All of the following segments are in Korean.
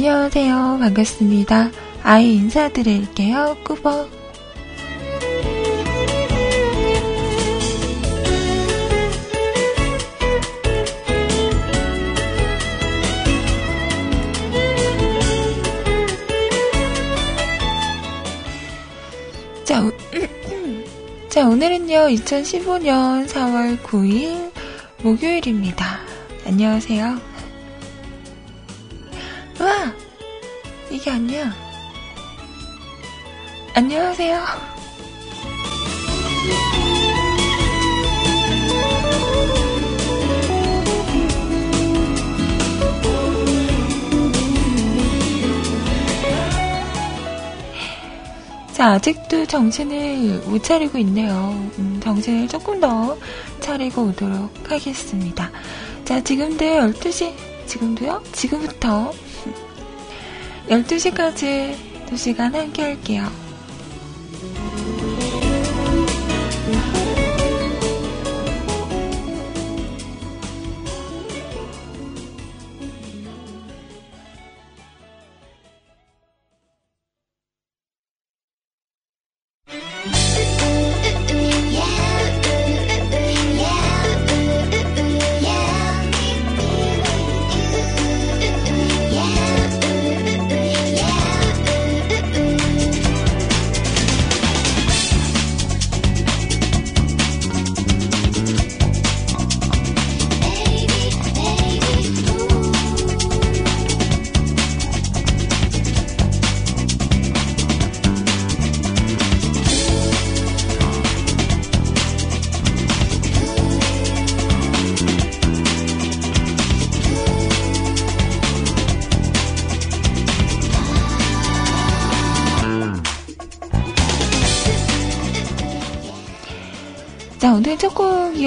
안녕하세요. 반갑습니다. 아이 인사드릴게요. 꾸벅. 자, 오, 자, 오늘은요, 2015년 4월 9일 목요일입니다. 안녕하세요. 아직도 정신을 못 차리고 있네요. 음, 정신을 조금 더 차리고 오도록 하겠습니다. 자, 지금도 12시, 지금도요? 지금부터 12시까지 2시간 함께 할게요.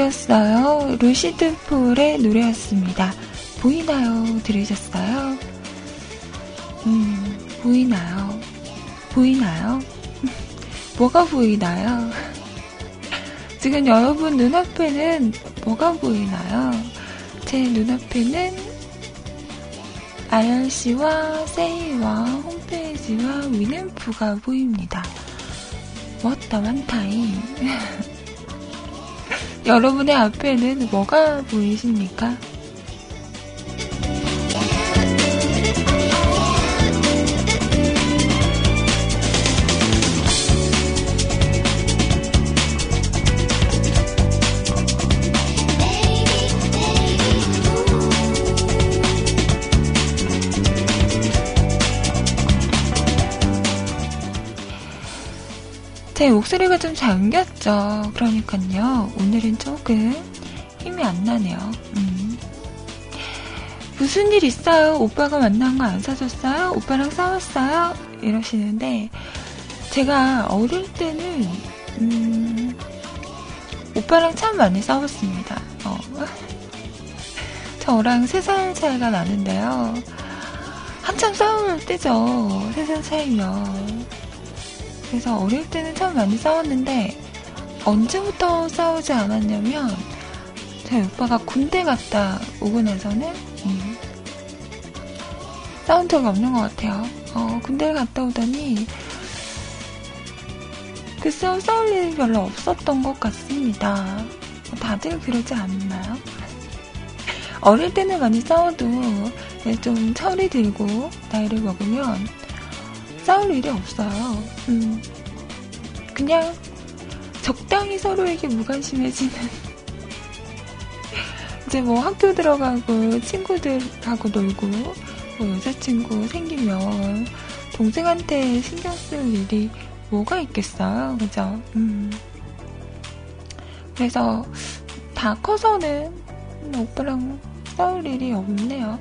곡이었어요. 루시드 폴의 노래였습니다. 보이나요? 들으셨어요? 음, 보이나요? 보이나요? 뭐가 보이나요? 지금 여러분 눈앞에는 뭐가 보이나요? 제 눈앞에는 IRC와 세이와 홈페이지와 위램프가 보입니다. 뭐다 완타임. 여러분의 앞에는 뭐가 보이십니까? 목소리가 좀 잠겼죠. 그러니까요. 오늘은 조금 힘이 안 나네요. 음. 무슨 일 있어요? 오빠가 만난 거 안 사줬어요? 오빠랑 싸웠어요? 이러시는데 제가 어릴 때는 음, 오빠랑 참 많이 싸웠습니다. 어. 저랑 3살 차이가 나는데요. 한참 싸울 때죠. 3살 차이면. 그래서 어릴 때는 참 많이 싸웠는데 언제부터 싸우지 않았냐면 저희 오빠가 군대 갔다 오고 나서는 음, 싸운 적이 없는 것 같아요. 어, 군대를 갔다 오더니 글쎄요 싸울 일이 별로 없었던 것 같습니다. 다들 그러지 않나요? 어릴 때는 많이 싸워도 좀 철이 들고 나이를 먹으면 싸울 일이 없어요. 음, 그냥 적당히 서로에게 무관심해지는. 이제 뭐 학교 들어가고 친구들하고 놀고 뭐 여자친구 생기면 동생한테 신경 쓸 일이 뭐가 있겠어요. 그죠? 음. 그래서 다 커서는 오빠랑 싸울 일이 없네요.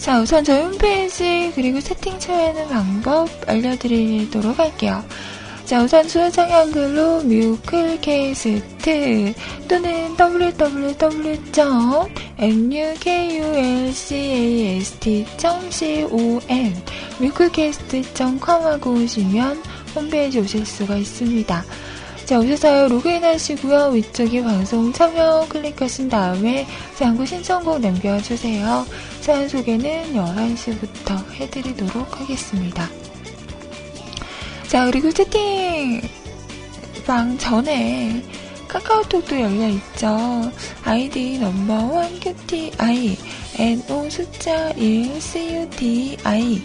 자, 우선 저희 홈페이지 그리고 채팅 참여하는 방법 알려드리도록 할게요. 자, 우선 수요장 한글로 뮤클캐스트 또는 www.mukulcast.com 뮤클캐스트.com 하고 오시면 홈페이지 오실 수가 있습니다. 자, 오셔서 로그인 하시고요. 위쪽에 방송 참여 클릭하신 다음에 장구 신청곡 남겨주세요. 사연 소개는 11시부터 해드리도록 하겠습니다. 자, 그리고 채팅방 전에 카카오톡도 열려있죠. 아이디 넘버원 큐티아이 NO 숫자 1 CUTI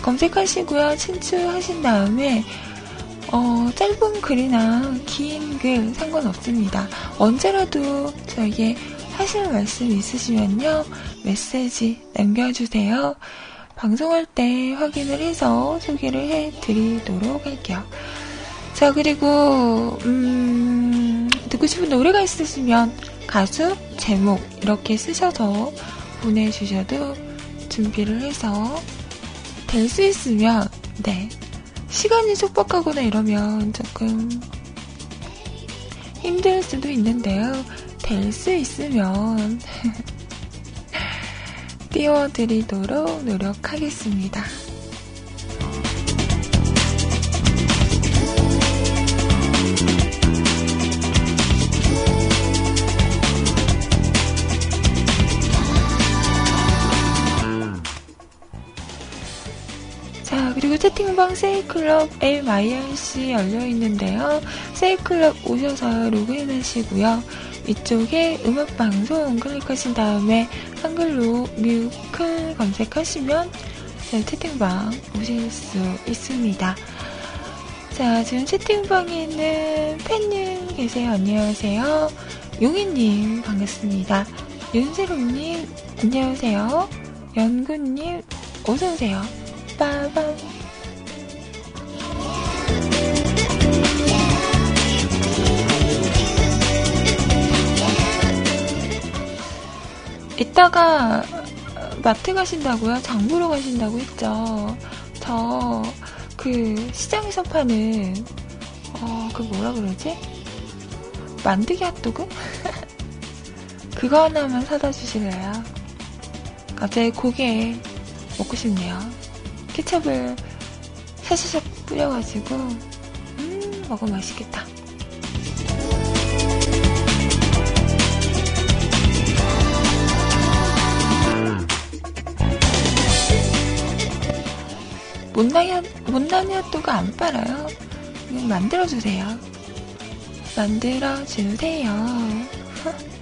검색하시고요. 친추하신 다음에 어, 짧은 글이나 긴 글 상관없습니다. 언제라도 저에게 하실 말씀 있으시면요. 메시지 남겨주세요. 방송할 때 확인을 해서 소개를 해드리도록 할게요. 자, 그리고, 음, 듣고 싶은 노래가 있으시면 가수, 제목, 이렇게 쓰셔서 보내주셔도 준비를 해서 될 수 있으면, 네. 시간이 촉박하거나 이러면 조금 힘들 수도 있는데요. 될 수 있으면 띄워드리도록 노력하겠습니다. 채팅방 세이클럽 MIRC 열려있는데요. 세이클럽 오셔서 로그인 하시고요. 이쪽에 음악방송 클릭하신 다음에 한글로 뮤클 검색하시면 제 채팅방 오실 수 있습니다. 자, 지금 채팅방에 있는 팬님 계세요. 안녕하세요. 용희님, 반갑습니다. 윤세롱님, 안녕하세요. 연구님, 어서오세요. 빠밤. 이따가 마트 가신다고요? 장 보러 가신다고 했죠. 저 그 시장에서 파는 어 그 뭐라 그러지? 만두기 핫도그? 그거 하나만 사다 주실래요? 갑자기 고개 먹고 싶네요. 케첩을 샤샤샥 뿌려가지고 음 먹으면 맛있겠다. 못난이, 못난이 핫도그 안. 그냥 만들어주세요. 만들어주세요.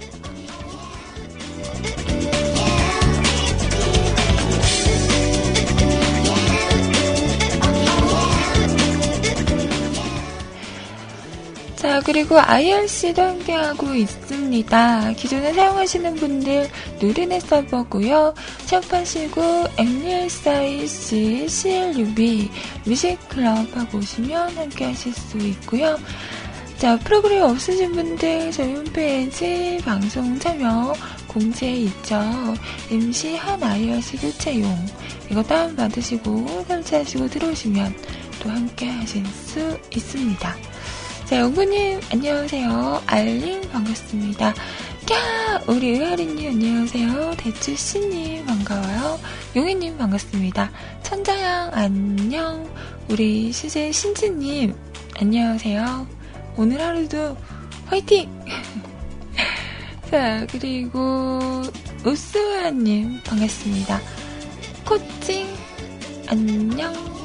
자, 그리고 IRC도 함께하고 있습니다. 기존에 사용하시는 분들 누리넷 서버고요. 샵하시고 MUSIC CLUB 뮤직클럽 하고 오시면 함께하실 수 있고요. 자, 프로그램 없으신 분들 저희 홈페이지 방송 참여 공지에 있죠. MC 한 IRC 교체용 이거 다운받으시고 설치하시고 들어오시면 또 함께 하실 수 있습니다. 자, 영구님, 안녕하세요. 알림, 반갑습니다. 야 우리 의아리님, 안녕하세요. 대추씨님, 반가워요. 용희님, 반갑습니다. 천자양, 안녕. 우리 시제 신지님, 안녕하세요. 오늘 하루도 화이팅! 자, 그리고, 우스와님, 반갑습니다. 코칭, 안녕.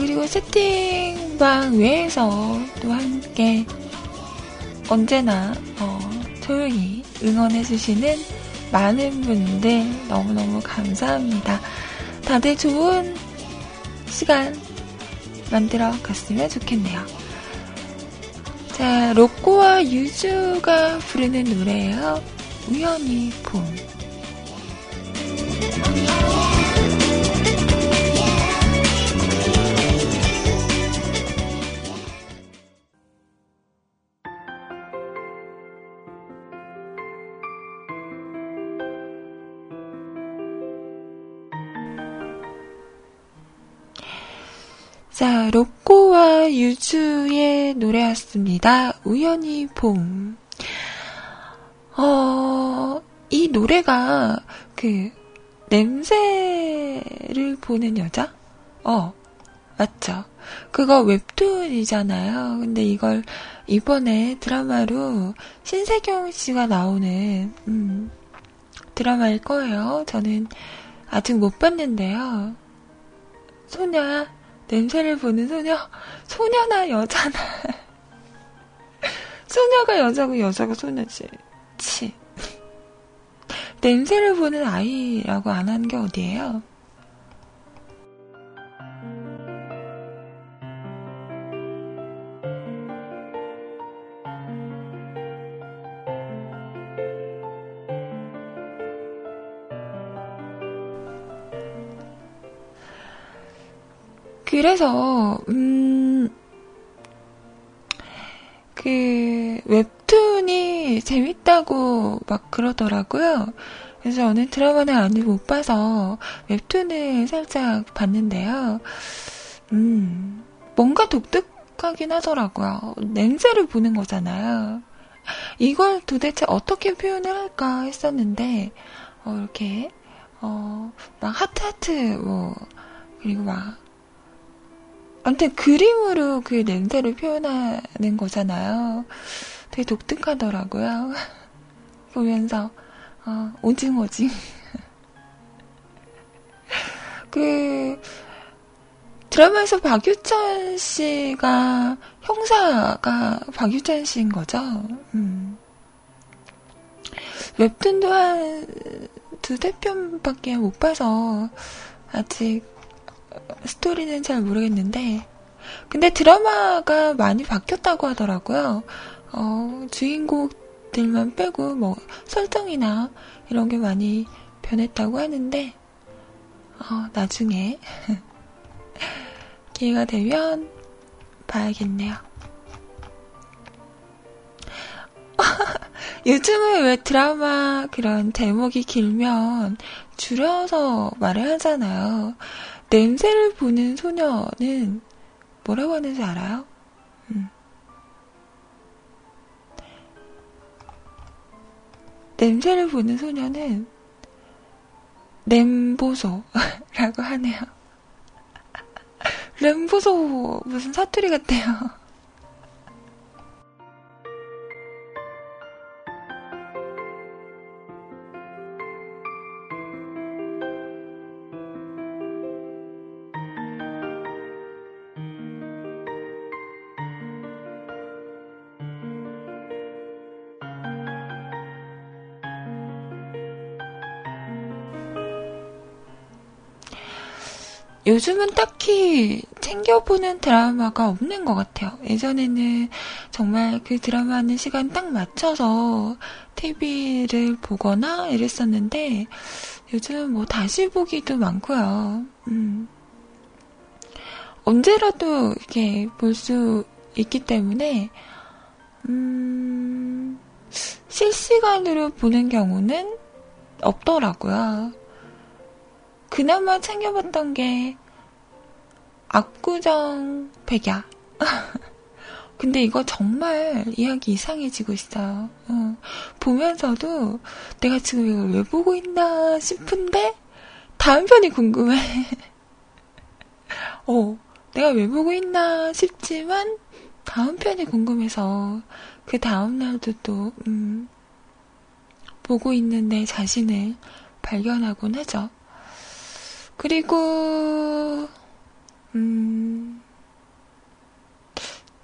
그리고 채팅방 외에서 또 함께 언제나 어, 조용히 응원해주시는 많은 분들 너무너무 감사합니다. 다들 좋은 시간 만들어 갔으면 좋겠네요. 자, 로꼬와 유주가 부르는 노래예요. 우연히 봄. 자, 로꼬와 유주의 노래였습니다. 우연히 봄. 어, 이 노래가 그 냄새를 보는 여자? 어, 맞죠. 그거 웹툰이잖아요. 근데 이걸 이번에 드라마로 신세경 씨가 나오는, 음, 드라마일 거예요. 저는 아직 못 봤는데요. 소녀야, 냄새를 보는 소녀? 소녀나 여자나. 소녀가 여자고 여자가 소녀지. 치. 냄새를 보는 아이라고 안 하는 게 어디예요? 그래서, 음, 그, 웹툰이 재밌다고 막 그러더라고요. 그래서 저는 드라마는 아직 못 봐서 웹툰을 살짝 봤는데요. 음, 뭔가 독특하긴 하더라고요. 냄새를 보는 거잖아요. 이걸 도대체 어떻게 표현을 할까 했었는데, 어, 이렇게, 어, 막 하트하트, 뭐, 그리고 막, 아무튼 그림으로 그 냄새를 표현하는 거잖아요. 되게 독특하더라고요. 보면서 어, 오징 오징. 그 드라마에서 박유천 씨가 형사가 박유천 씨인 거죠. 음. 웹툰도 한 두세 편밖에 못 봐서 아직 스토리는 잘 모르겠는데, 근데 드라마가 많이 바뀌었다고 하더라고요. 어, 주인공들만 빼고 뭐 설정이나 이런 게 많이 변했다고 하는데, 어, 나중에 기회가 되면 봐야겠네요. 요즘은 왜 드라마 그런 제목이 길면 줄여서 말을 하잖아요. 냄새를 보는 소녀는 뭐라고 하는지 알아요? 음. 냄새를 보는 소녀는 램보소라고 하네요. 램보소 무슨 사투리 같대요. 요즘은 딱히 챙겨보는 드라마가 없는 것 같아요. 예전에는 정말 그 드라마 하는 시간 딱 맞춰서 TV를 보거나 이랬었는데, 요즘은 뭐 다시 보기도 많고요. 음. 언제라도 이렇게 볼 수 있기 때문에, 음, 실시간으로 보는 경우는 없더라고요. 그나마 챙겨봤던 게 압구정 백야. 근데 이거 정말 이야기 이상해지고 있어요. 어. 보면서도 내가 지금 이걸 왜 보고 있나 싶은데 다음 편이 궁금해. 어, 내가 왜 보고 있나 싶지만 다음 편이 궁금해서 그 다음 날도 또 음, 보고 있는 내 자신을 발견하곤 하죠. 그리고, 음,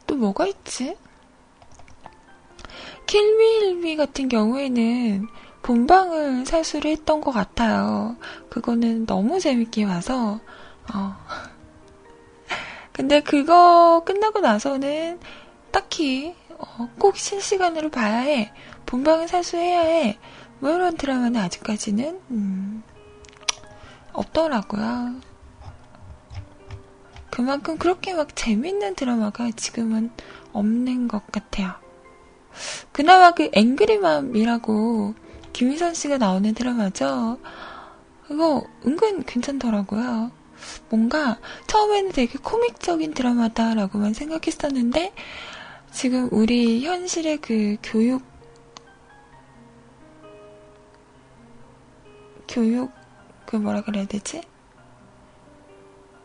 또 뭐가 있지? 킬미일미 같은 경우에는 본방을 사수를 했던 것 같아요. 그거는 너무 재밌게 봐서, 어. 근데 그거 끝나고 나서는 딱히 어, 꼭 실시간으로 봐야 해. 본방을 사수해야 해. 뭐 이런 드라마는 아직까지는 음, 없더라고요. 그만큼 그렇게 막 재밌는 드라마가 지금은 없는 것 같아요. 그나마 그 앵그리맘이라고 김희선 씨가 나오는 드라마죠. 그거 은근 괜찮더라고요. 뭔가 처음에는 되게 코믹적인 드라마다라고만 생각했었는데 지금 우리 현실의 그 교육 교육 그 뭐라 그래야 되지?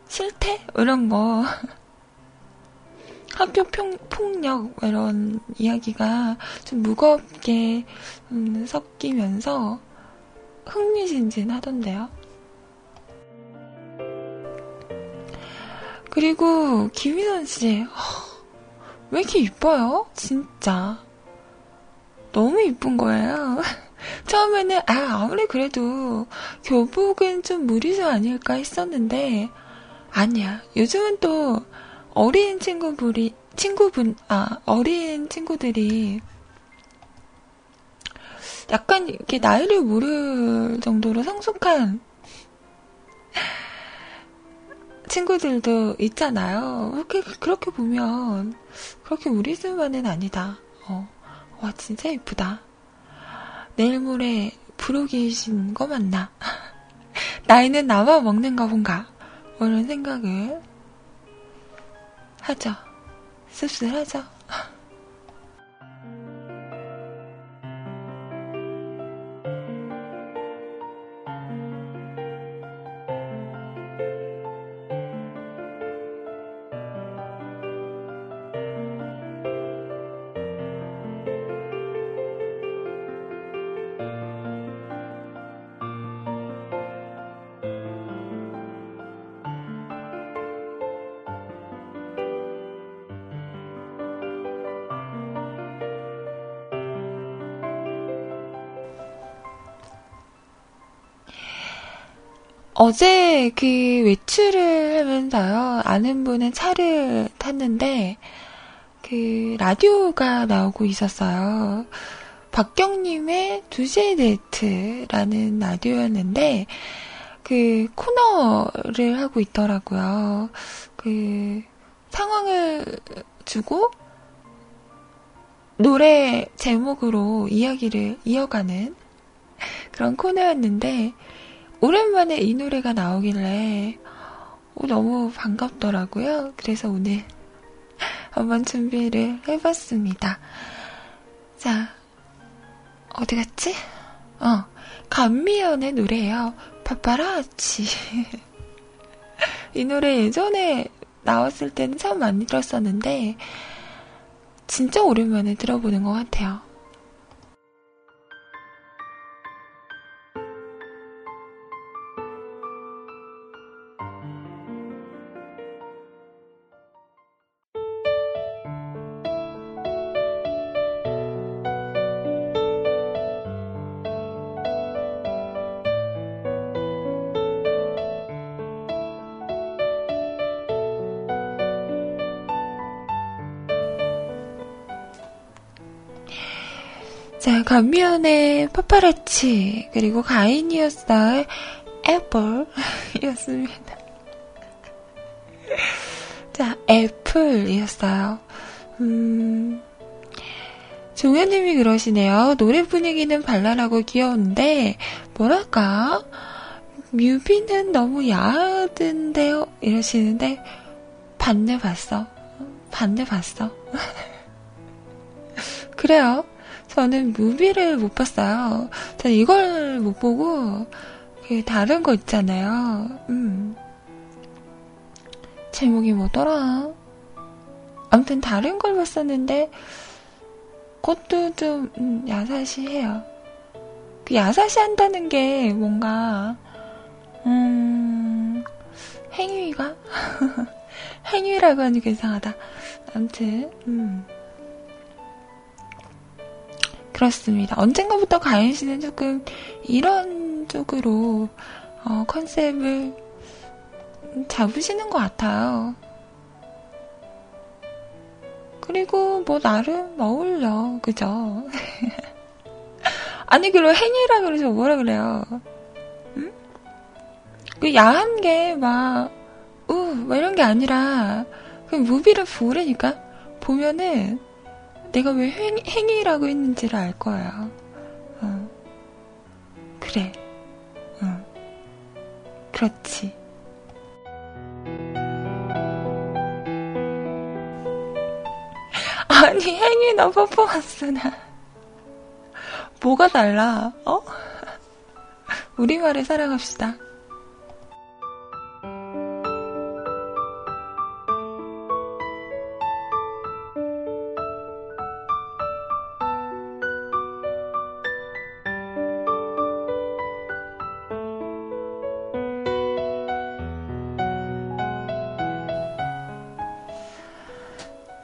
실태 이런 거 학교 평, 폭력 이런 이야기가 좀 무겁게 음, 섞이면서 흥미진진하던데요. 그리고 김희선 씨, 왜 이렇게 이뻐요? 진짜. 너무 이쁜 거예요. 처음에는, 아, 아무리 그래도 교복은 좀 무리수 아닐까 했었는데, 아니야. 요즘은 또 어린 친구분이, 친구분, 아, 어린 친구들이 약간 이렇게 나이를 모를 정도로 성숙한 친구들도 있잖아요. 그렇게, 그렇게 보면, 그렇게 우리 수만은 아니다. 어, 와, 진짜 이쁘다. 내일 모레 부르기신 거 맞나? 나이는 나만 먹는가 본가? 뭐 이런 생각을 하죠. 씁쓸하죠. 어제 그 외출을 하면서요, 아는 분은 차를 탔는데, 그 라디오가 나오고 있었어요. 박경림의 두시의 데이트라는 라디오였는데, 그 코너를 하고 있더라고요. 그 상황을 주고, 노래 제목으로 이야기를 이어가는 그런 코너였는데, 오랜만에 이 노래가 나오길래 오, 너무 반갑더라고요. 그래서 오늘 한번 준비를 해봤습니다. 자, 어디 갔지? 어, 감미연의 노래예요. 파파라치. 이 노래 예전에 나왔을 때는 참 많이 들었었는데 진짜 오랜만에 들어보는 것 같아요. 감미연의 파파라치, 그리고 가인이었어의 애플이었습니다. 자, 애플이었어요. 음, 종현님이 그러시네요. 노래 분위기는 발랄하고 귀여운데, 뭐랄까, 뮤비는 너무 야하던데요? 이러시는데, 반대 봤어. 반대 봤어. 그래요. 저는 뮤비를 못 봤어요. 저는 이걸 못 보고 그 다른 거 있잖아요. 음. 제목이 뭐더라? 아무튼 다른 걸 봤었는데 그것도 좀 음, 야사시해요. 그 야사시한다는 게 뭔가 음 행위가 행위라고 하니까 이상하다. 아무튼 음. 그렇습니다. 언젠가부터 가인 씨는 조금 이런 쪽으로 어, 컨셉을 잡으시는 것 같아요. 그리고 뭐 나름 어울려, 그죠? 아니 그리고 행위라 그러죠 뭐라 그래요? 응? 그 야한 게막 우, 뭐 이런 게 아니라 그 무비를 부으려니까 보면은 내가 왜 행, 행위라고 했는지를 알 거야. 어. 그래. 어. 그렇지. 아니, 행위나 퍼포먼스나. 뭐가 달라, 어? 우리말에 살아갑시다.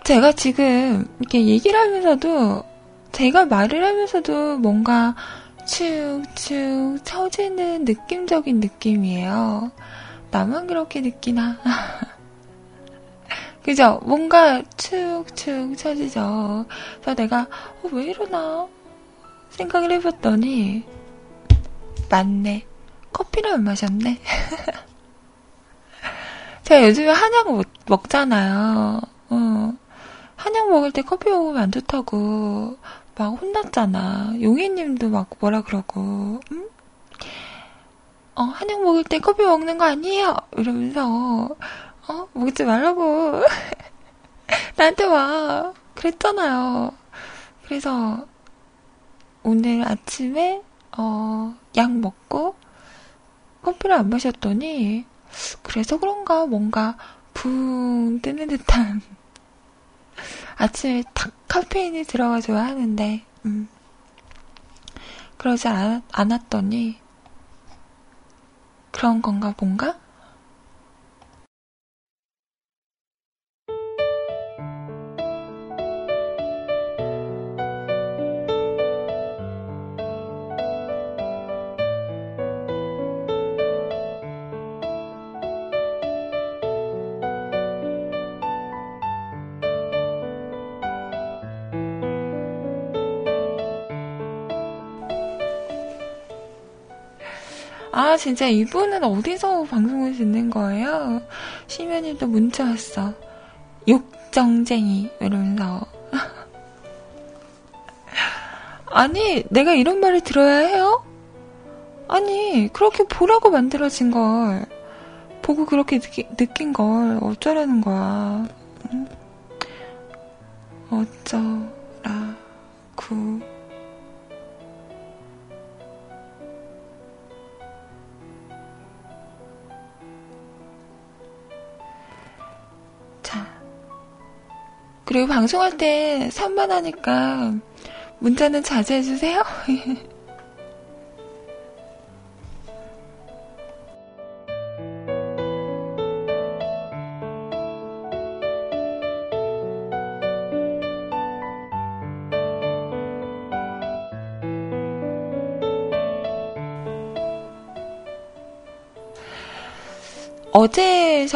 제가 지금 이렇게 얘기를 하면서도 제가 말을 하면서도 뭔가 축축 처지는 느낌적인 느낌이에요. 나만 그렇게 느끼나? 그죠? 뭔가 축축 처지죠. 그래서 내가 어, 왜 이러나 생각을 해봤더니 맞네. 커피를 안 마셨네. 제가 요즘에 한약 먹, 먹잖아요. 어. 한약 먹을 때 커피 먹으면 안 좋다고 막 혼났잖아. 용희님도 막 뭐라 그러고, 응? 어, 한약 먹을 때 커피 먹는 거 아니에요? 이러면서, 어, 먹지 말라고. 나한테 와. 그랬잖아요. 그래서, 오늘 아침에, 어, 약 먹고, 커피를 안 마셨더니, 그래서 그런가 뭔가 붕 뜨는 듯한 아침에 탁 카페인이 들어가줘야 하는데, 음. 그러지 않, 않았더니, 그런 건가 뭔가? 아, 진짜 이분은 어디서 방송을 듣는 거예요? 시면이도 문자 왔어. 욕정쟁이, 이러면서. 아니, 내가 이런 말을 들어야 해요? 아니, 그렇게 보라고 만들어진 걸, 보고 그렇게 느끼, 느낀 걸 어쩌라는 거야. 응? 어쩌라고. 그리고 방송할 때 산만하니까 문자는 자제해주세요.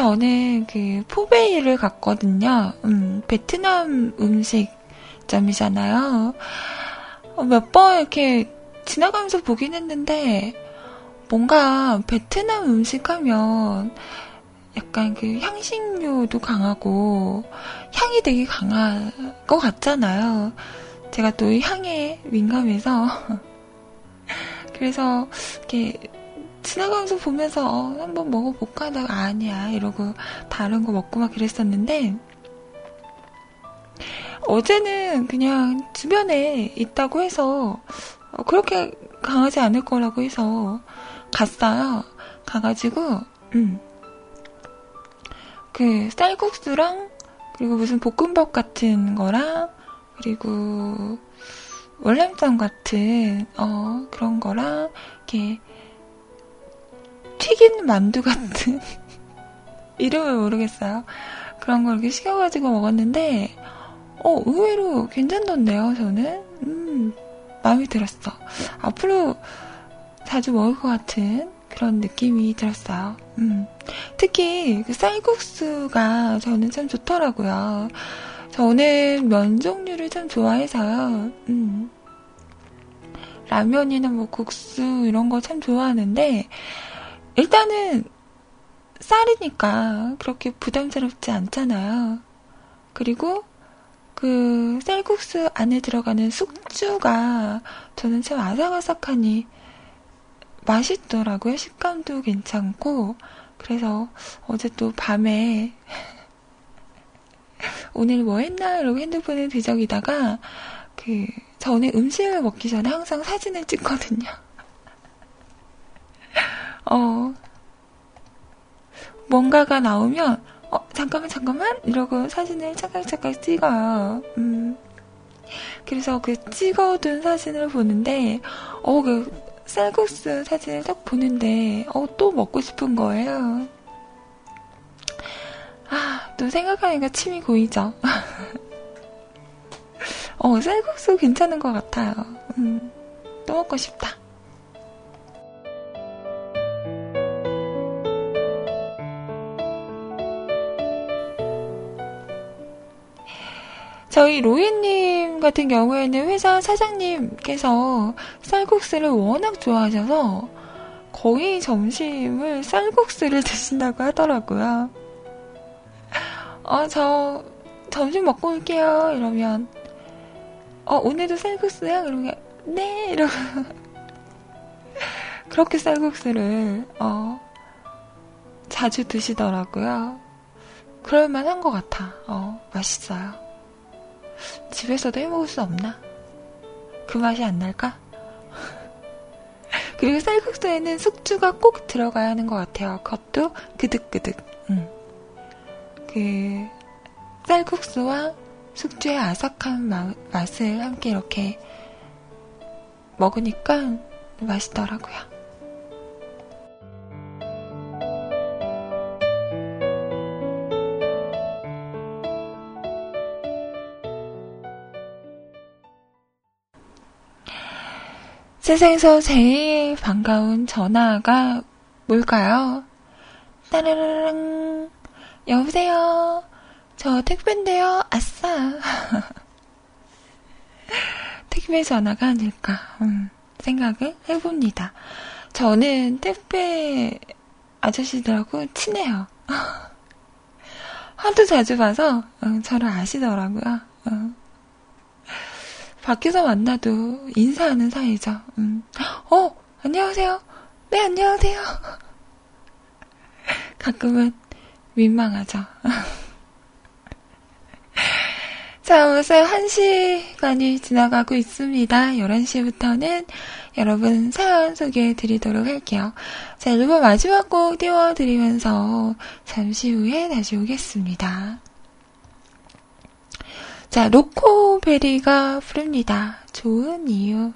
저는 그 포베이를 갔거든요. 음, 베트남 음식점이잖아요. 어, 몇번 이렇게 지나가면서 보긴 했는데 뭔가 베트남 음식 하면 약간 그 향신료도 강하고 향이 되게 강할 것 같잖아요. 제가 또 향에 민감해서 그래서 이렇게 지나가면서 보면서 어, 한번 먹어볼까 하다가 아니야 이러고 다른 거 먹고 막 그랬었는데 어제는 그냥 주변에 있다고 해서 어, 그렇게 강하지 않을 거라고 해서 갔어요. 가가지고 음. 그 쌀국수랑 그리고 무슨 볶음밥 같은 거랑 그리고 월남쌈 같은 어 그런 거랑 이렇게 튀긴 만두 같은 이름을 모르겠어요. 그런 걸 이렇게 시켜가지고 먹었는데 어 의외로 괜찮던데요. 저는 음 마음에 들었어. 앞으로 자주 먹을 것 같은 그런 느낌이 들었어요. 음. 특히 그 쌀국수가 저는 참 좋더라고요. 저는 면 종류를 참 좋아해서요. 음. 라면이나 뭐 국수 이런 거 참 좋아하는데 일단은 쌀이니까 그렇게 부담스럽지 않잖아요. 그리고 그 쌀국수 안에 들어가는 숙주가 저는 참 아삭아삭하니 맛있더라고요. 식감도 괜찮고. 그래서 어제 또 밤에 오늘 뭐 했나? 이러고 핸드폰을 뒤적이다가, 그, 저는 음식을 먹기 전에 항상 사진을 찍거든요. 어, 뭔가가 나오면, 어, 잠깐만, 잠깐만? 이러고 사진을 찰칵찰칵 찍어요. 음. 그래서 그 찍어둔 사진을 보는데, 어, 그 쌀국수 사진을 딱 보는데, 어, 또 먹고 싶은 거예요. 아, 또 생각하니까 침이 고이죠. 어, 쌀국수 괜찮은 것 같아요. 음, 또 먹고 싶다. 저희 로이님 같은 경우에는 회사 사장님께서 쌀국수를 워낙 좋아하셔서 거의 점심을 쌀국수를 드신다고 하더라고요. 어, 저 점심 먹고 올게요. 이러면, 어, 오늘도 쌀국수야? 그러면, 네! 이러고. 그렇게 쌀국수를, 어, 자주 드시더라고요. 그럴만한 것 같아. 어, 맛있어요. 집에서도 해먹을 수 없나? 그 맛이 안 날까? 그리고 쌀국수에는 숙주가 꼭 들어가야 하는 것 같아요. 그것도 그득그득. 음. 그 쌀국수와 숙주의 아삭한 마, 맛을 함께 이렇게 먹으니까 맛있더라고요. 세상에서 제일 반가운 전화가 뭘까요? 따르르릉. 여보세요? 저 택배인데요? 아싸. 택배 전화가 아닐까, 음, 생각을 해봅니다. 저는 택배 아저씨들하고 친해요. 하도 자주 봐서, 어, 저를 아시더라고요. 어. 밖에서 만나도 인사하는 사이죠. 음. 어, 안녕하세요. 네, 안녕하세요. 가끔은 민망하죠. 자, 벌써 1시간이 지나가고 있습니다. 11시부터는 여러분 사연 소개해 드리도록 할게요. 자, 일부 마지막 곡 띄워드리면서 잠시 후에 다시 오겠습니다. 자, 로코베리가 부릅니다. 좋은 이유.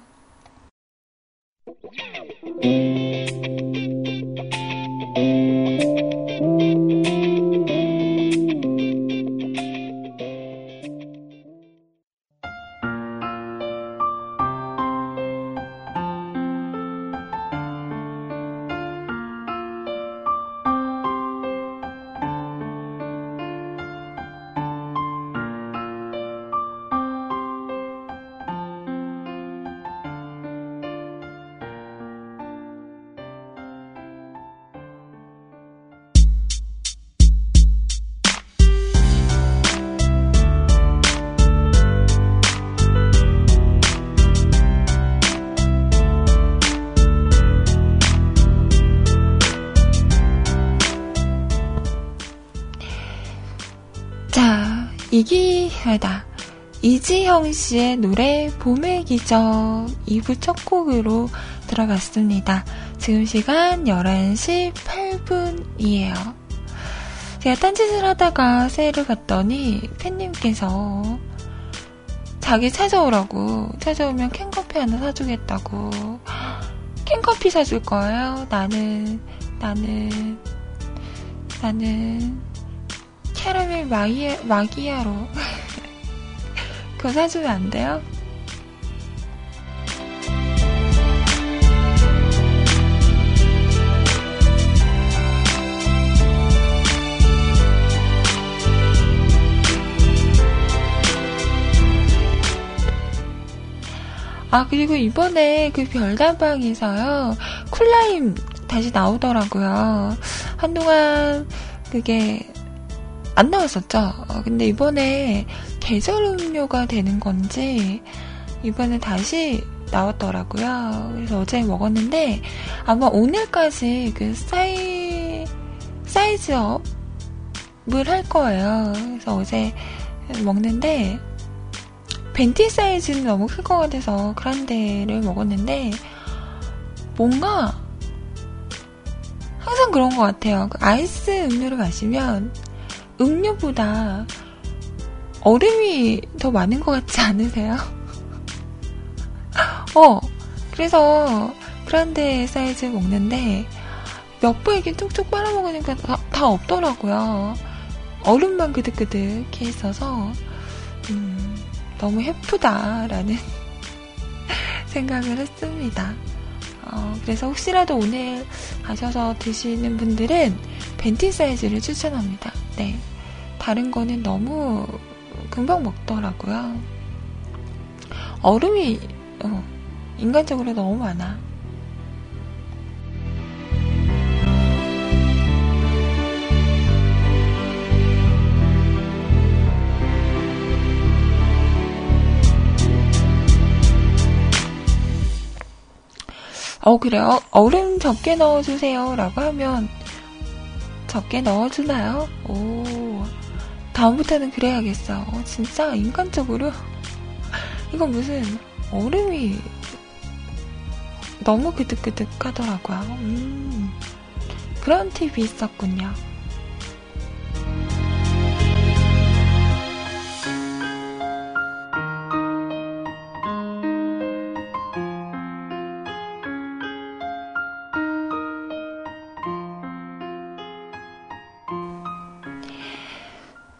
이기하다. 이지형 씨의 노래 봄의 기적 2부 첫 곡으로 들어봤습니다. 지금 시간 11시 8분이에요. 제가 딴짓을 하다가 세일을 봤더니 팬님께서 자기 찾아오라고 찾아오면 캔커피 하나 사주겠다고 캔커피 사줄 거예요. 나는 나는 나는 캐러멜 마기야, 마기야로 그거 사주면 안 돼요? 아, 그리고 이번에 그 별다방에서요, 쿨라임 다시 나오더라고요. 한동안 그게 안 나왔었죠. 어, 근데 이번에 계절 음료가 되는 건지 이번에 다시 나왔더라고요. 그래서 어제 먹었는데 아마 오늘까지 그 사이 사이즈업을 할 거예요. 그래서 어제 먹는데 벤티 사이즈는 너무 클 것 같아서 그란데를 먹었는데 뭔가 항상 그런 것 같아요. 그 아이스 음료를 마시면 음료보다 얼음이 더 많은 것 같지 않으세요? 어, 그래서 그란데 사이즈 먹는데 몇번 이렇게 툭툭 빨아먹으니까 다, 다 없더라고요. 얼음만 그득그득해 있어서 음, 너무 예쁘다라는 생각을 했습니다. 어, 그래서 혹시라도 오늘 가셔서 드시는 분들은 벤티 사이즈를 추천합니다. 네. 다른 거는 너무 금방 먹더라고요. 얼음이 어, 인간적으로 너무 많아. 어, 그래요? 얼음 적게 넣어주세요. 라고 하면 적게 넣어주나요? 오. 다음부터는 그래야겠어. 어, 진짜 인간적으로. 이거 무슨 얼음이 너무 그득그득 하더라고요. 음. 그런 팁이 있었군요.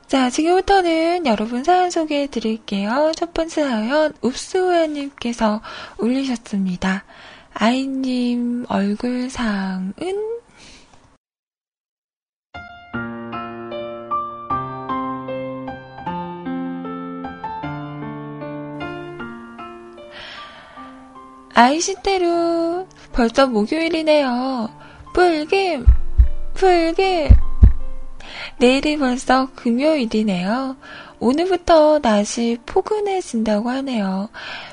자, 지금부터는 여러분 사연 소개해 드릴게요. 첫 번째 사연, 읍수호연님께서 올리셨습니다. 아이님 얼굴상은 아이 시대로 벌써 목요일이네요. 불김, 불김. 내일이 벌써 금요일이네요. 오늘부터 날씨 포근해진다고 하네요.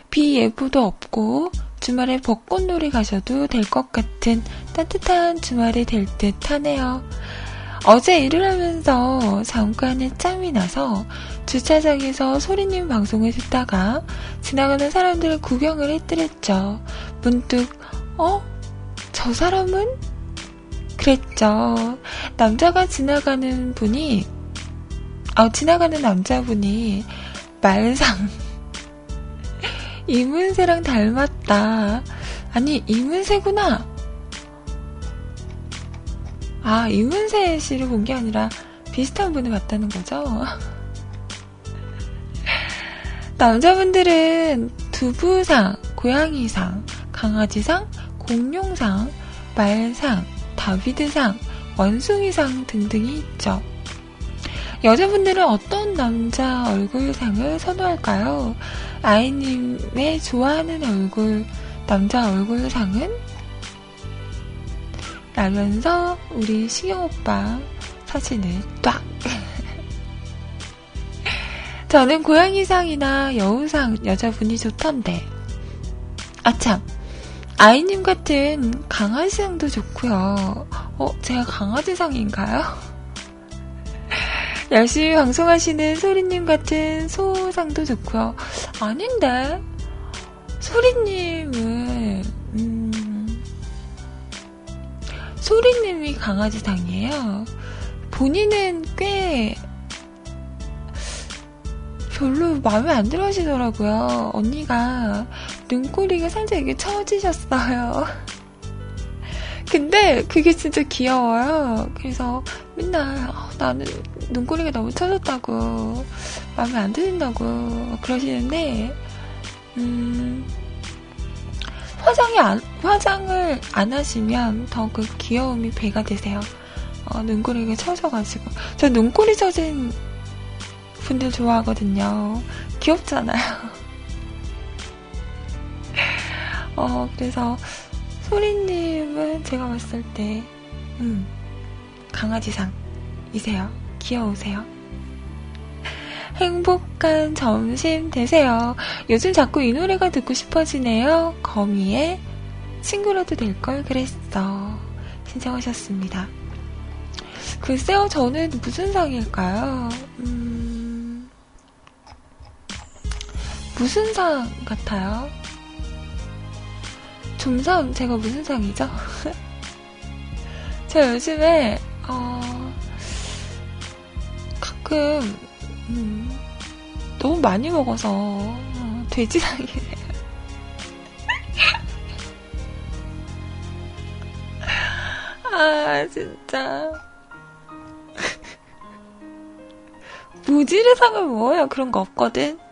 비 예보도 없고 주말에 벚꽃놀이 가셔도 될 것 같은 따뜻한 주말이 될 듯 하네요. 어제 일을 하면서 잠깐의 짬이 나서 주차장에서 소리님 방송을 듣다가 지나가는 사람들을 구경을 했더랬죠. 문득, 어? 저 사람은? 그랬죠. 남자가 지나가는 분이, 아, 지나가는 남자분이 말상, 이문세랑 닮았다. 아니, 이문세구나. 아, 이문세 씨를 본 게 아니라 비슷한 분을 봤다는 거죠? 남자분들은 두부상, 고양이상, 강아지상, 공룡상, 말상, 다비드상, 원숭이상 등등이 있죠. 여자분들은 어떤 남자 얼굴상을 선호할까요? 아이님의 좋아하는 얼굴, 남자 얼굴상은? 라면서 우리 시경 오빠 사진을 딱. 저는 고양이상이나 여우상 여자분이 좋던데. 아참, 아이님 같은 강아지상도 좋고요. 어, 제가 강아지상인가요? 열심히 방송하시는 소리님 같은 소상도 좋고요. 아닌데 소리님은 음, 소리님이 강아지상이에요. 본인은 꽤 별로 마음에 안 들어 하시더라고요. 언니가 눈꼬리가 살짝 이게 처지셨어요. 근데 그게 진짜 귀여워요. 그래서 맨날 어, 나는 눈꼬리가 너무 처졌다고 마음에 안 드신다고 그러시는데 음, 화장이 안, 화장을 안 하시면 더 그 귀여움이 배가 되세요. 어, 눈꼬리가 처져가지고 저 눈꼬리 처진 분들 좋아하거든요. 귀엽잖아요. 어, 그래서 소리님은 제가 봤을 때, 음, 강아지상이세요. 귀여우세요. 행복한 점심 되세요. 요즘 자꾸 이 노래가 듣고 싶어지네요. 거미의 친구라도 될 걸 그랬어. 신청하셨습니다. 글쎄요, 저는 무슨 상일까요? 음, 무슨 상 같아요? 좀상 제가 무슨 상이죠? 제가 요즘에 어, 가끔 음, 너무 많이 먹어서 어, 돼지상이네요. 아 진짜 무지르상은 뭐예요? 그런 거 없거든.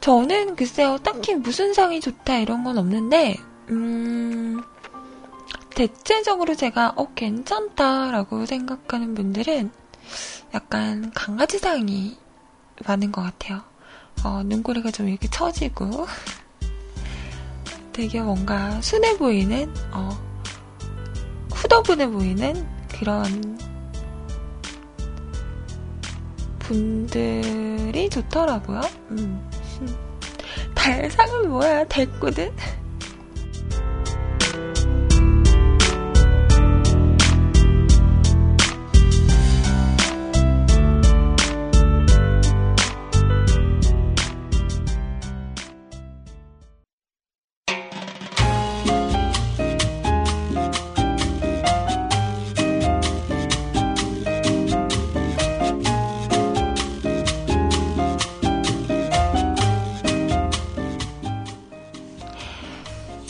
저는 글쎄요, 딱히 무슨 상이 좋다 이런 건 없는데, 음, 대체적으로 제가, 어, 괜찮다라고 생각하는 분들은 약간 강아지상이 많은 것 같아요. 어, 눈꼬리가 좀 이렇게 처지고, 되게 뭔가 순해 보이는, 어, 후더분해 보이는 그런 분들이 좋더라고요. 음. 달상은 뭐야? 됐거든?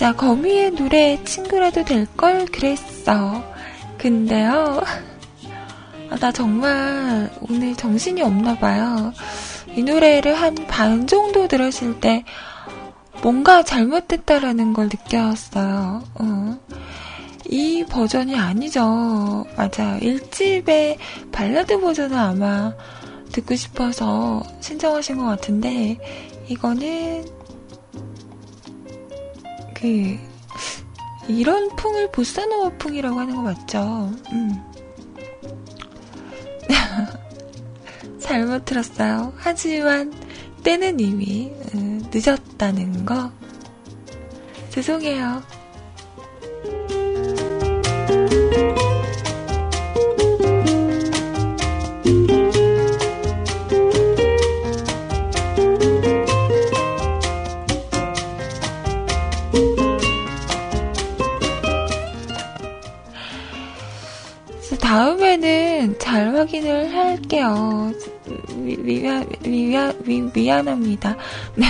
자, 거미의 노래 친구라도 될 걸 그랬어. 근데요. 아, 나 정말 오늘 정신이 없나 봐요. 이 노래를 한 반 정도 들었을 때 뭔가 잘못됐다라는 걸 느꼈어요. 어. 이 버전이 아니죠. 맞아요. 1집의 발라드 버전을 아마 듣고 싶어서 신청하신 것 같은데, 이거는 그 이런 풍을 보사노바 풍이라고 하는 거 맞죠? 음. 잘못 들었어요. 하지만 때는 이미 음, 늦었다는 거 죄송해요. 다음에는 잘 확인을 할게요. 미, 미안, 미안, 미, 미안합니다. 네.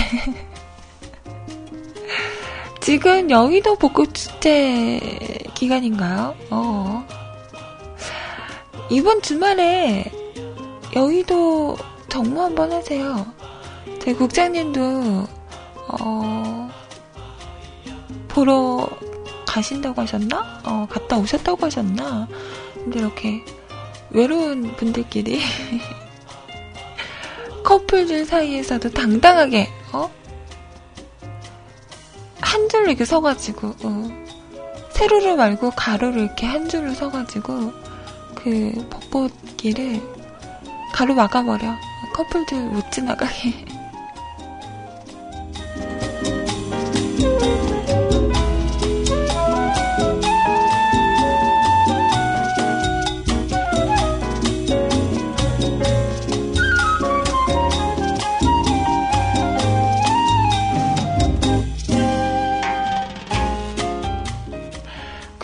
지금 여의도 벚꽃축제 기간인가요? 어. 이번 주말에 여의도 정모 한번 하세요. 저희 국장님도, 어, 보러 가신다고 하셨나? 어, 갔다 오셨다고 하셨나? 근데 이렇게 외로운 분들끼리 커플들 사이에서도 당당하게 어? 한 줄로 이렇게 서가지고 어. 세로로 말고 가로로 이렇게 한 줄로 서가지고 그 벚꽃길을 가로 막아버려 커플들 못 지나가게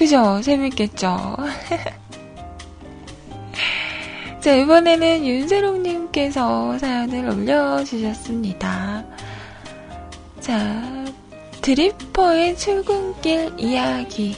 그죠? 재밌겠죠? 자, 이번에는 윤세롱님께서 사연을 올려주셨습니다. 자, 드리퍼의 출근길 이야기.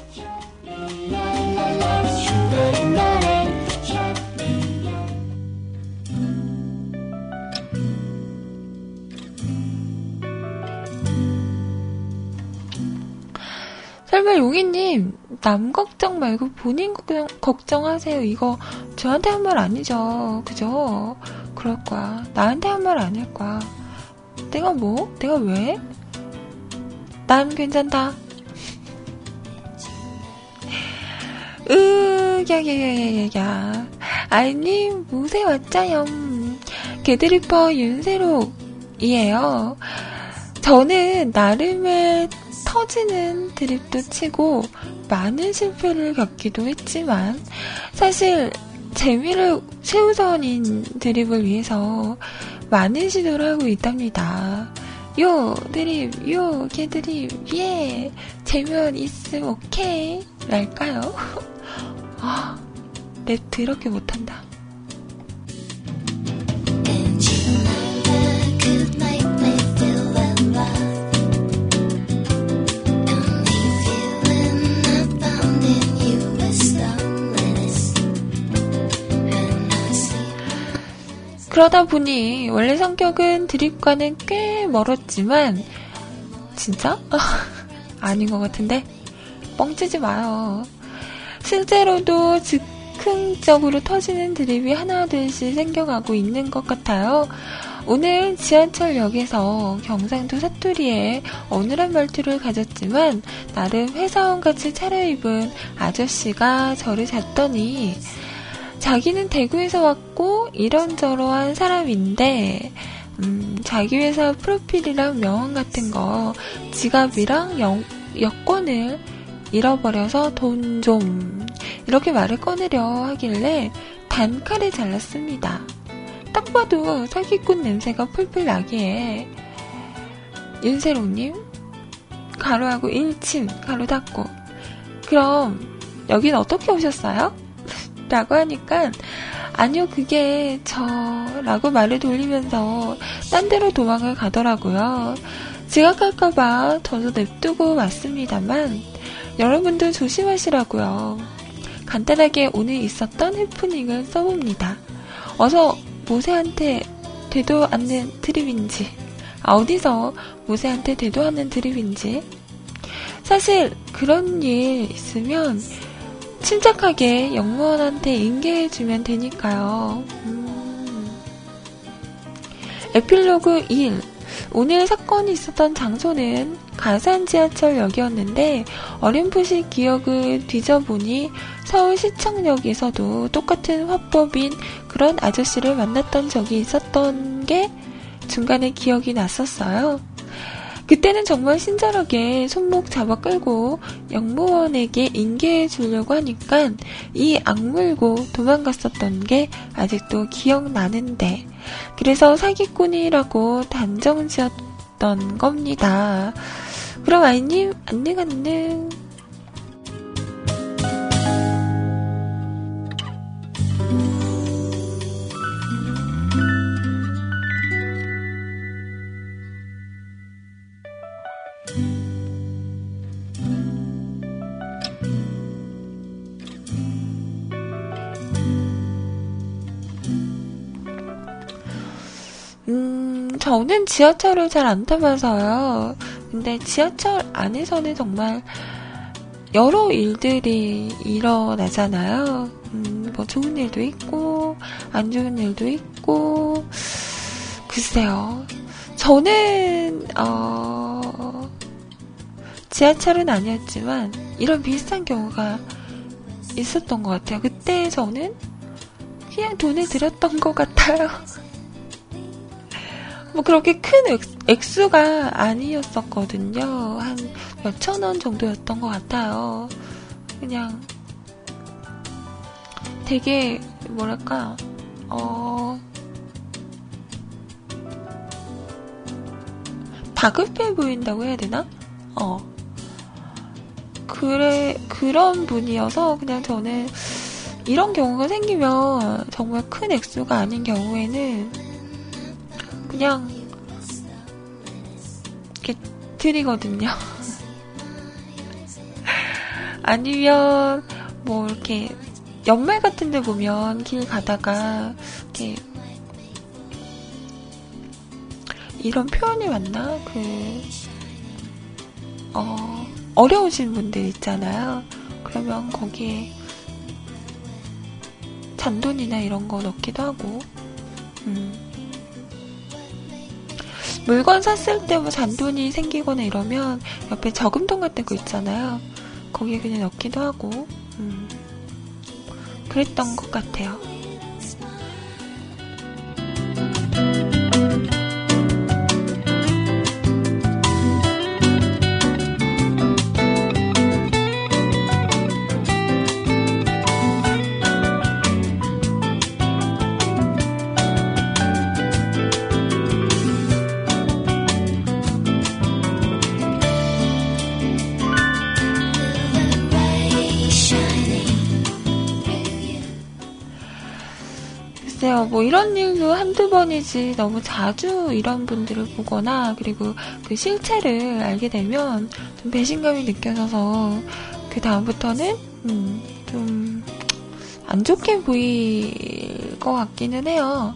설마 용희님, 남 걱정 말고 본인 걱정, 걱정하세요. 이거 저한테 한 말 아니죠. 그죠? 그럴 거야. 나한테 한 말 아닐 거야. 내가 뭐? 내가 왜? 난 괜찮다. 으야야야야야 아이님 무새 왔자요 개드리퍼 윤세록이에요 저는 나름의 터지는 드립도 치고 많은 실패를 겪기도 했지만 사실 재미를 최우선인 드립을 위해서 많은 시도를 하고 있답니다. 요 드립, 요 개드립, 예, 재면 있음 오케이 랄까요? 아, 랩 더럽게 못한다. 그러다 보니 원래 성격은 드립과는 꽤 멀었지만 진짜? 아닌 것 같은데 뻥치지 마요. 실제로도 즉흥적으로 터지는 드립이 하나둘씩 생겨가고 있는 것 같아요. 오늘 지하철역에서 경상도 사투리에 어눌한 말투를 가졌지만 나름 회사원같이 차려입은 아저씨가 저를 잤더니 자기는 대구에서 왔고 이런저런한 사람인데 음, 자기 회사 프로필이랑 명함 같은 거 지갑이랑 영, 여권을 잃어버려서 돈 좀 이렇게 말을 꺼내려 하길래 단칼에 잘랐습니다. 딱 봐도 사기꾼 냄새가 풀풀 나기에 윤세롱님 가로하고 1침 가로 닫고 그럼 여긴 어떻게 오셨어요? 라고 하니까 아니요 그게 저라고 말을 돌리면서 딴 데로 도망을 가더라고요. 지각할까봐 저도 냅두고 왔습니다만 여러분도 조심하시라고요. 간단하게 오늘 있었던 해프닝을 써봅니다. 어서 모세한테 되도 않는 드립인지 아, 어디서 모세한테 되도않는 드립인지 사실 그런 일 있으면 침착하게 영무원한테 인계해주면 되니까요. 음. 에필로그 1. 오늘 사건이 있었던 장소는 가산 지하철역이었는데 어렴풋이 기억을 뒤져보니 서울시청역에서도 똑같은 화법인 그런 아저씨를 만났던 적이 있었던 게 중간에 기억이 났었어요. 그때는 정말 친절하게 손목 잡아 끌고 영무원에게 인계해 주려고 하니까 이 악물고 도망갔었던 게 아직도 기억나는데 그래서 사기꾼이라고 단정 지었던 겁니다. 그럼 아이님 안녕 안녕 저는 지하철을 잘 안 타봐서요. 근데 지하철 안에서는 정말 여러 일들이 일어나잖아요. 음, 뭐 좋은 일도 있고, 안 좋은 일도 있고, 글쎄요. 저는, 어, 지하철은 아니었지만, 이런 비슷한 경우가 있었던 것 같아요. 그때 저는 그냥 돈을 들였던 것 같아요. 뭐 그렇게 큰 액, 수가 아니었었거든요. 한 몇천 원 정도였던 것 같아요. 그냥 되게 뭐랄까 어 다급해 보인다고 해야 되나? 어 그래 그런 분이어서 그냥 저는 이런 경우가 생기면 정말 큰 액수가 아닌 경우에는 그냥 이렇게 드리거든요. 아니면 뭐 이렇게 연말 같은 데 보면 길 가다가 이렇게 이런 표현이 맞나? 그, 어, 어려우신 분들 있잖아요. 그러면 거기에 잔돈이나 이런 거 넣기도 하고, 음. 물건 샀을 때 뭐 잔돈이 생기거나 이러면 옆에 저금통 같은 거 있잖아요. 거기에 그냥 넣기도 하고, 음, 그랬던 것 같아요. 뭐 이런 일도 한두 번이지 너무 자주 이런 분들을 보거나 그리고 그 실체를 알게 되면 좀 배신감이 느껴져서 그 다음부터는 음, 좀 안 좋게 보일 것 같기는 해요.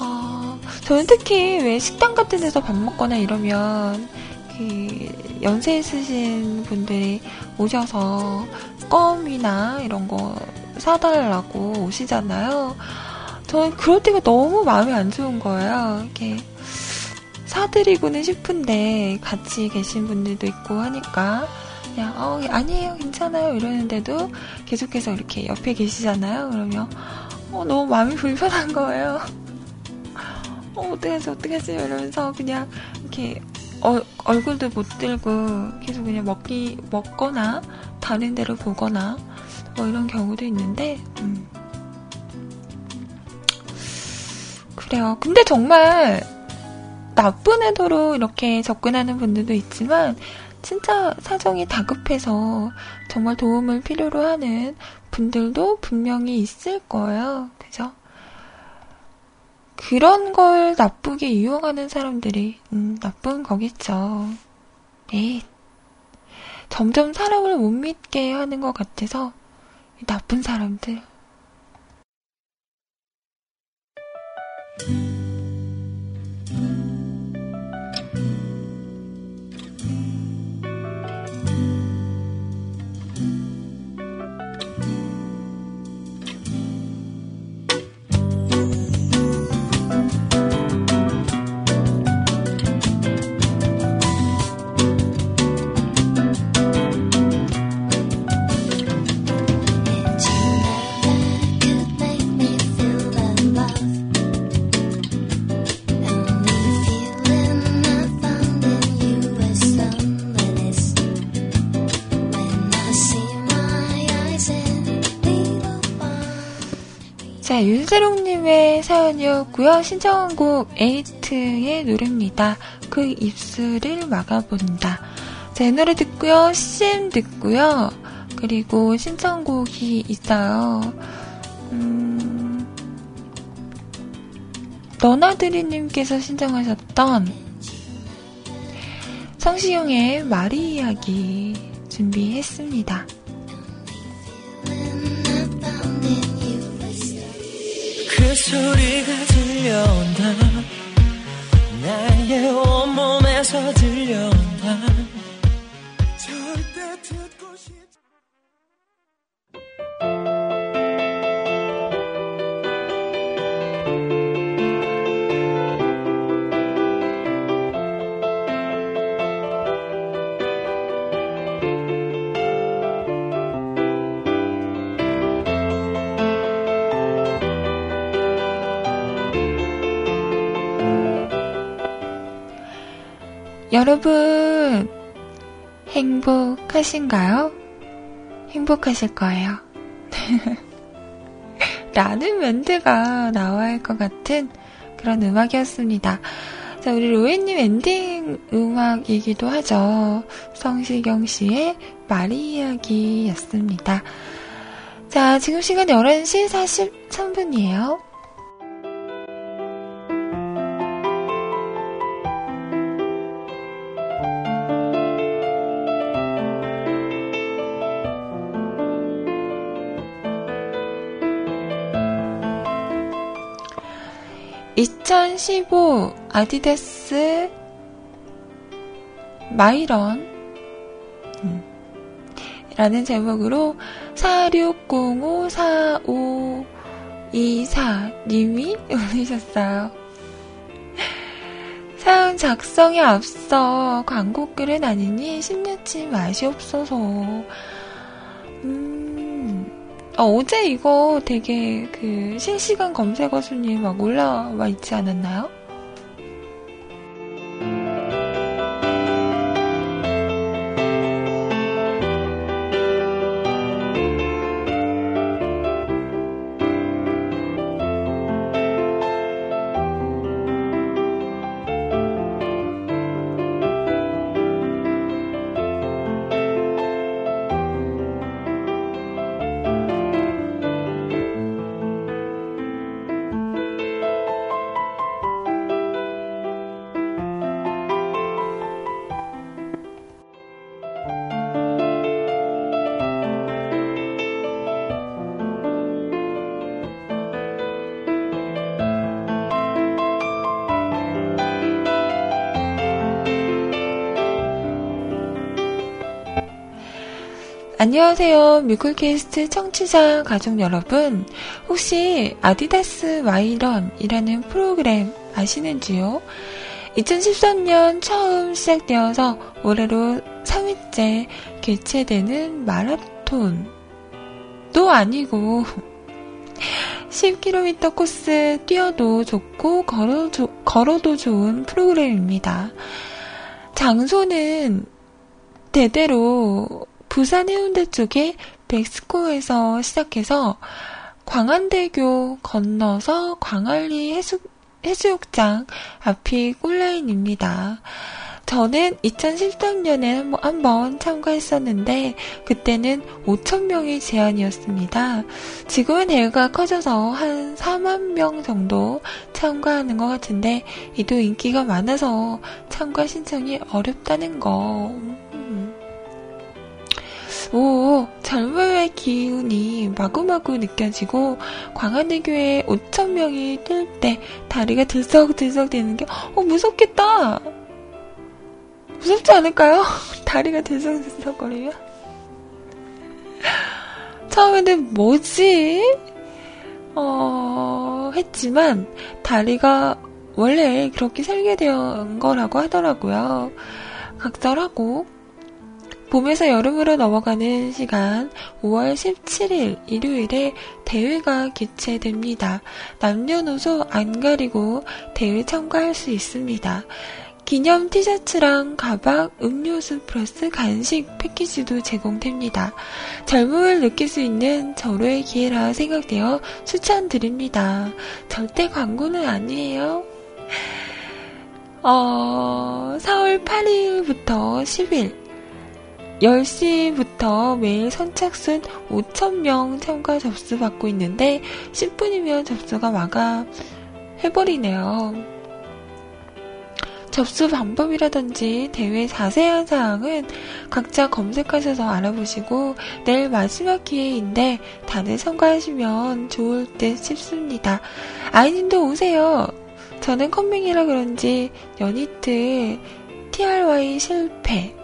어, 저는 특히 왜 식당 같은 데서 밥 먹거나 이러면 그 연세 있으신 분들이 오셔서 껌이나 이런 거 사달라고 오시잖아요. 저는 그럴 때가 너무 마음이 안 좋은 거예요. 이렇게 사드리고는 싶은데 같이 계신 분들도 있고 하니까 그냥 어 아니에요 괜찮아요 이러는데도 계속해서 이렇게 옆에 계시잖아요. 그러면 어 너무 마음이 불편한 거예요. 어 어떡하지 어떡하지 이러면서 그냥 이렇게 어, 얼굴도 못 들고 계속 그냥 먹기 먹거나 다른 데를 보거나 뭐 이런 경우도 있는데 음. 그래요. 근데 정말 나쁜 의도로 이렇게 접근하는 분들도 있지만 진짜 사정이 다급해서 정말 도움을 필요로 하는 분들도 분명히 있을 거예요. 그죠? 그런 걸 나쁘게 이용하는 사람들이 음, 나쁜 거겠죠. 네. 점점 사람을 못 믿게 하는 것 같아서 나쁜 사람들 Thank you. 자, 윤세롱님의 사연이었고요. 신청곡 에이트의 노래입니다. 그 입술을 막아본다. 자, 이 노래 듣고요. CM 듣고요. 그리고 신청곡이 있어요. 음, 너나드리님께서 신청하셨던 성시용의 마리 이야기 준비했습니다. 소리가 들려온다. 나의 온몸에서 들려온다. 절대 듣고 여러분, 행복하신가요? 행복하실 거예요. 라는 멘트가 나와야 할 것 같은 그런 음악이었습니다. 자, 우리 로에님 엔딩 음악이기도 하죠. 성시경 씨의 마리 이야기였습니다. 자, 지금 시간 11시 43분이에요. 2015 아디다스 마이런. 음, 라는 제목으로 46054524님이 올리셨어요. 사연 작성에 앞서 광고글은 아니니 심려치 맛이 없어서 음, 아, 어제 이거 되게 그 실시간 검색어 순위에 막 올라와 있지 않았나요? 안녕하세요. 뮤클캐스트 청취자 가족 여러분. 혹시 아디다스 와이런이라는 프로그램 아시는지요? 2013년 처음 시작되어서 올해로 3회째 개최되는 마라톤도 아니고 10km 코스 뛰어도 좋고 걸어, 걸어도 좋은 프로그램입니다. 장소는 대대로 부산 해운대 쪽에 백스코에서 시작해서 광안대교 건너서 광안리 해수, 해수욕장 앞이 꿀라인입니다. 저는 2013년에 한번 참가했었는데 그때는 5천명의 제한이었습니다. 지금은 대회가 커져서 한 4만 명 정도 참가하는 것 같은데 이도 인기가 많아서 참가 신청이 어렵다는 거 오, 젊음의 기운이 마구마구 느껴지고 광안대교에 5천 명이 뛸 때 다리가 들썩들썩 되는 게 어, 무섭겠다. 무섭지 않을까요? 다리가 들썩들썩거리면? 처음에는 뭐지? 어, 했지만 다리가 원래 그렇게 설계된 거라고 하더라고요. 각절하고 봄에서 여름으로 넘어가는 시간 5월 17일 일요일에 대회가 개최됩니다. 남녀노소 안 가리고 대회 참가할 수 있습니다. 기념 티셔츠랑 가방, 음료수 플러스 간식 패키지도 제공됩니다. 젊음을 느낄 수 있는 절호의 기회라 생각되어 추천드립니다. 절대 광고는 아니에요. 어, 4월 8일부터 10일 10시부터 매일 선착순 5,000명 참가 접수 받고 있는데 10분이면 접수가 마감해버리네요. 접수 방법이라든지 대회 자세한 사항은 각자 검색하셔서 알아보시고 내일 마지막 기회인데 다들 참가하시면 좋을 듯 싶습니다. 아이님도 오세요. 저는 컴맹이라 그런지 연이틀 try 실패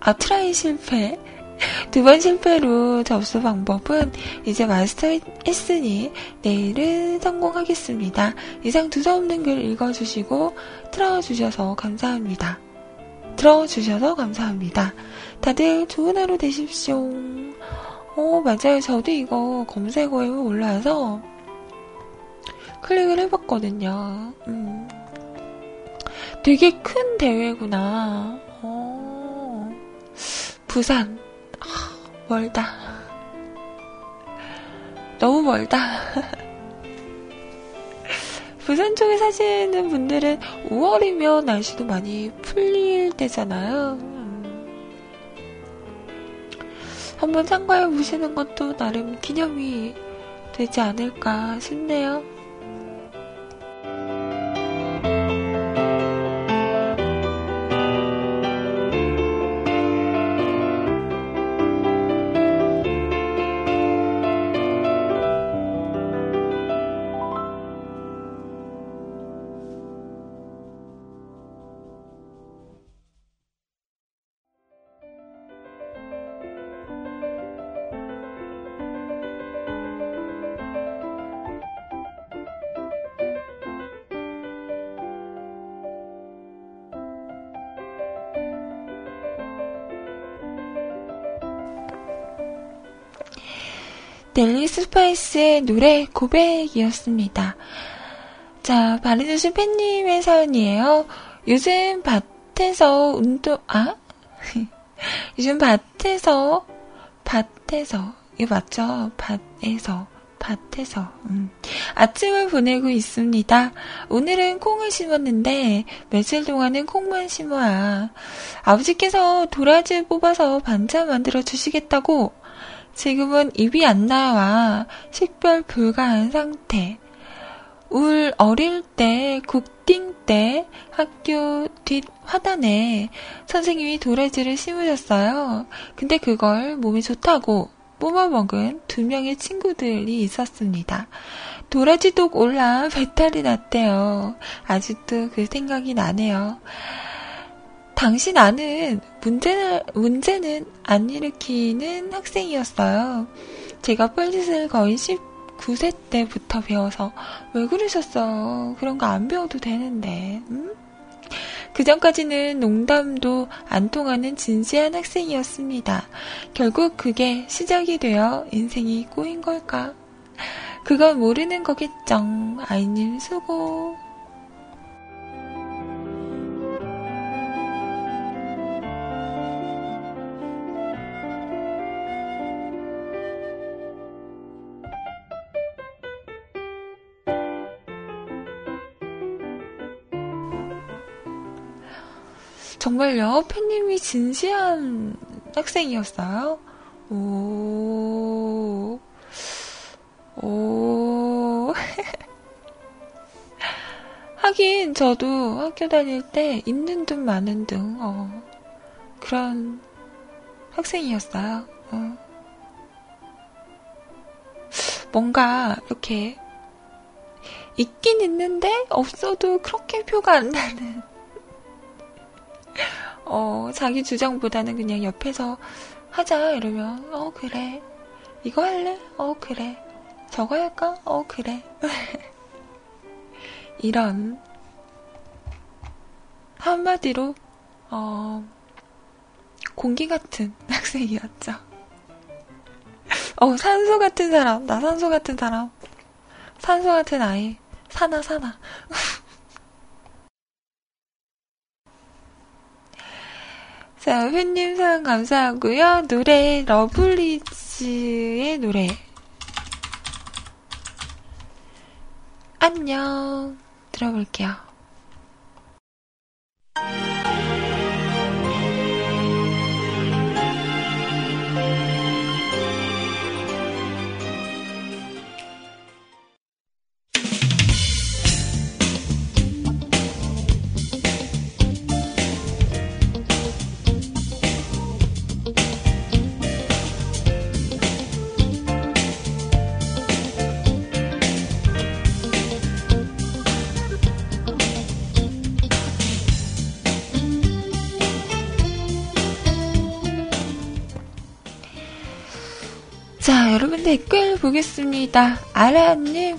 아, try 실패. 두 번 실패로 접수 방법은 이제 마스터했으니 내일은 성공하겠습니다. 이상 두서없는 글 읽어주시고 틀어주셔서 감사합니다. 들어주셔서 감사합니다. 다들 좋은 하루 되십시오. 어, 맞아요. 저도 이거 검색어에 올라와서 클릭을 해봤거든요. 음. 되게 큰 대회구나. 부산. 아, 멀다. 너무 멀다. 부산 쪽에 사시는 분들은 5월이면 날씨도 많이 풀릴 때잖아요. 음. 한번 참가해 보시는 것도 나름 기념이 되지 않을까 싶네요. 델리 스파이스의 노래 고백이었습니다. 자, 바리드슈 팬님의 사연이에요. 요즘 밭에서 운동, 아? 요즘 밭에서, 밭에서, 이거 맞죠? 밭에서, 밭에서, 음. 아침을 보내고 있습니다. 오늘은 콩을 심었는데, 며칠 동안은 콩만 심어야. 아버지께서 도라지 뽑아서 반찬 만들어 주시겠다고 지금은 입이 안 나와 식별 불가한 상태. 울 어릴 때 국딩 때 학교 뒷 화단에 선생님이 도라지를 심으셨어요. 근데 그걸 몸에 좋다고 뽑아먹은 두 명의 친구들이 있었습니다. 도라지독 올라 배탈이 났대요. 아직도 그 생각이 나네요. 당시 나는 문제는, 문제는 안 일으키는 학생이었어요. 제가 뻘짓을 거의 19세 때부터 배워서 왜 그러셨어? 그런 거 안 배워도 되는데, 음? 그 전까지는 농담도 안 통하는 진지한 학생이었습니다. 결국 그게 시작이 되어 인생이 꼬인 걸까? 그건 모르는 거겠죠. 아이님 수고. 정말요? 팬님이 진지한 학생이었어요? 오, 오. 하긴, 저도 학교 다닐 때 있는 둥 많은 둥, 어, 그런 학생이었어요. 어. 뭔가, 이렇게, 있긴 있는데, 없어도 그렇게 표가 안 나는. 어, 자기 주장보다는 그냥 옆에서 하자 이러면 어 그래. 이거 할래? 어 그래. 저거 할까? 어 그래. 이런 한마디로 어 공기 같은 학생이었죠. 어 산소 같은 사람. 나 산소 같은 사람. 산소 같은 아이. 사나 사나 자, 팬님 사연 감사하고요. 노래 러블리즈의 노래. 안녕. 들어볼게요. 댓글 보겠습니다. 아라님,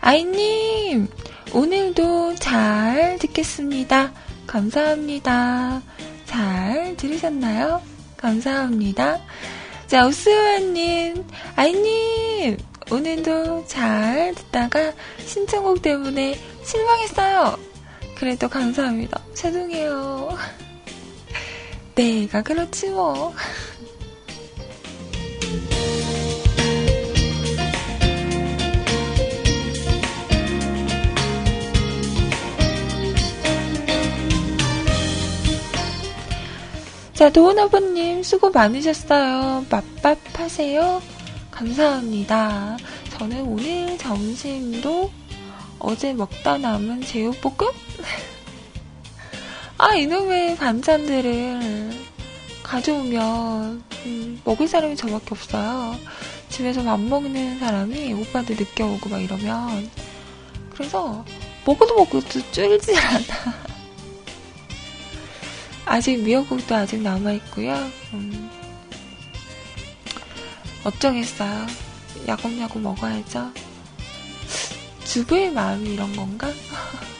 아이님, 오늘도 잘 듣겠습니다. 감사합니다. 잘 들으셨나요? 감사합니다. 자, 우스와님, 아이님, 오늘도 잘 듣다가 신청곡 때문에 실망했어요. 그래도 감사합니다. 죄송해요. 내가 그렇지 뭐. 자, 도훈아버님 수고 많으셨어요. 맛밥 하세요. 감사합니다. 저는 오늘 점심도 어제 먹다 남은 제육볶음? 아, 이놈의 반찬들을 가져오면 음, 먹을 사람이 저밖에 없어요. 집에서 밥 먹는 사람이 오빠들 늦게 오고 막 이러면 그래서 먹어도 먹어도 줄질 않아. 아직 미역국도 아직 남아있고요. 음, 어쩌겠어요. 야곱야곱 먹어야죠. 주부의 마음이 이런 건가?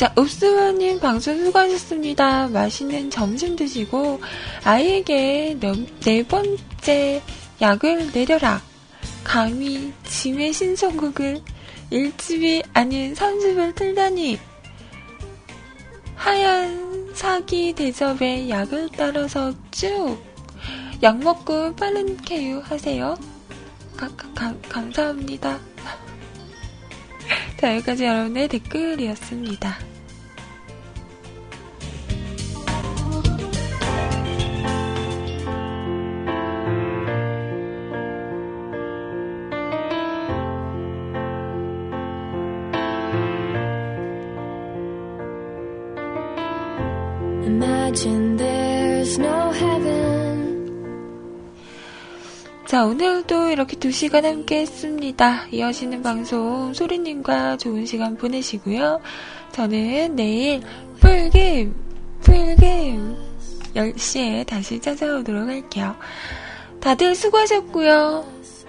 자, 읍스와님 방송 수고하셨습니다. 맛있는 점심 드시고 아이에게 네 번째 약을 내려라. 감히 짐의 신청곡을 일집이 아닌 30을 틀다니. 하얀 사기 대접에 약을 따라서 쭉. 약 먹고 빠른 케유 하세요. 가, 가, 감사합니다. 자, 여기까지 여러분의 댓글이었습니다. 자, 오늘도 이렇게 두 시간 함께 했습니다. 이어지는 방송 소리님과 좋은 시간 보내시고요. 저는 내일 풀게임, 풀게임 10시에 다시 찾아오도록 할게요. 다들 수고하셨고요.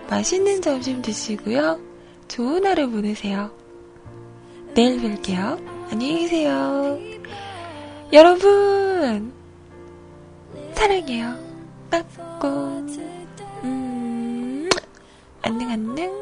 맛있는 점심 드시고요. 좋은 하루 보내세요. 내일 뵐게요. 안녕히 계세요. 여러분, 사랑해요. 빠꾸. 음, 안녕, 안녕.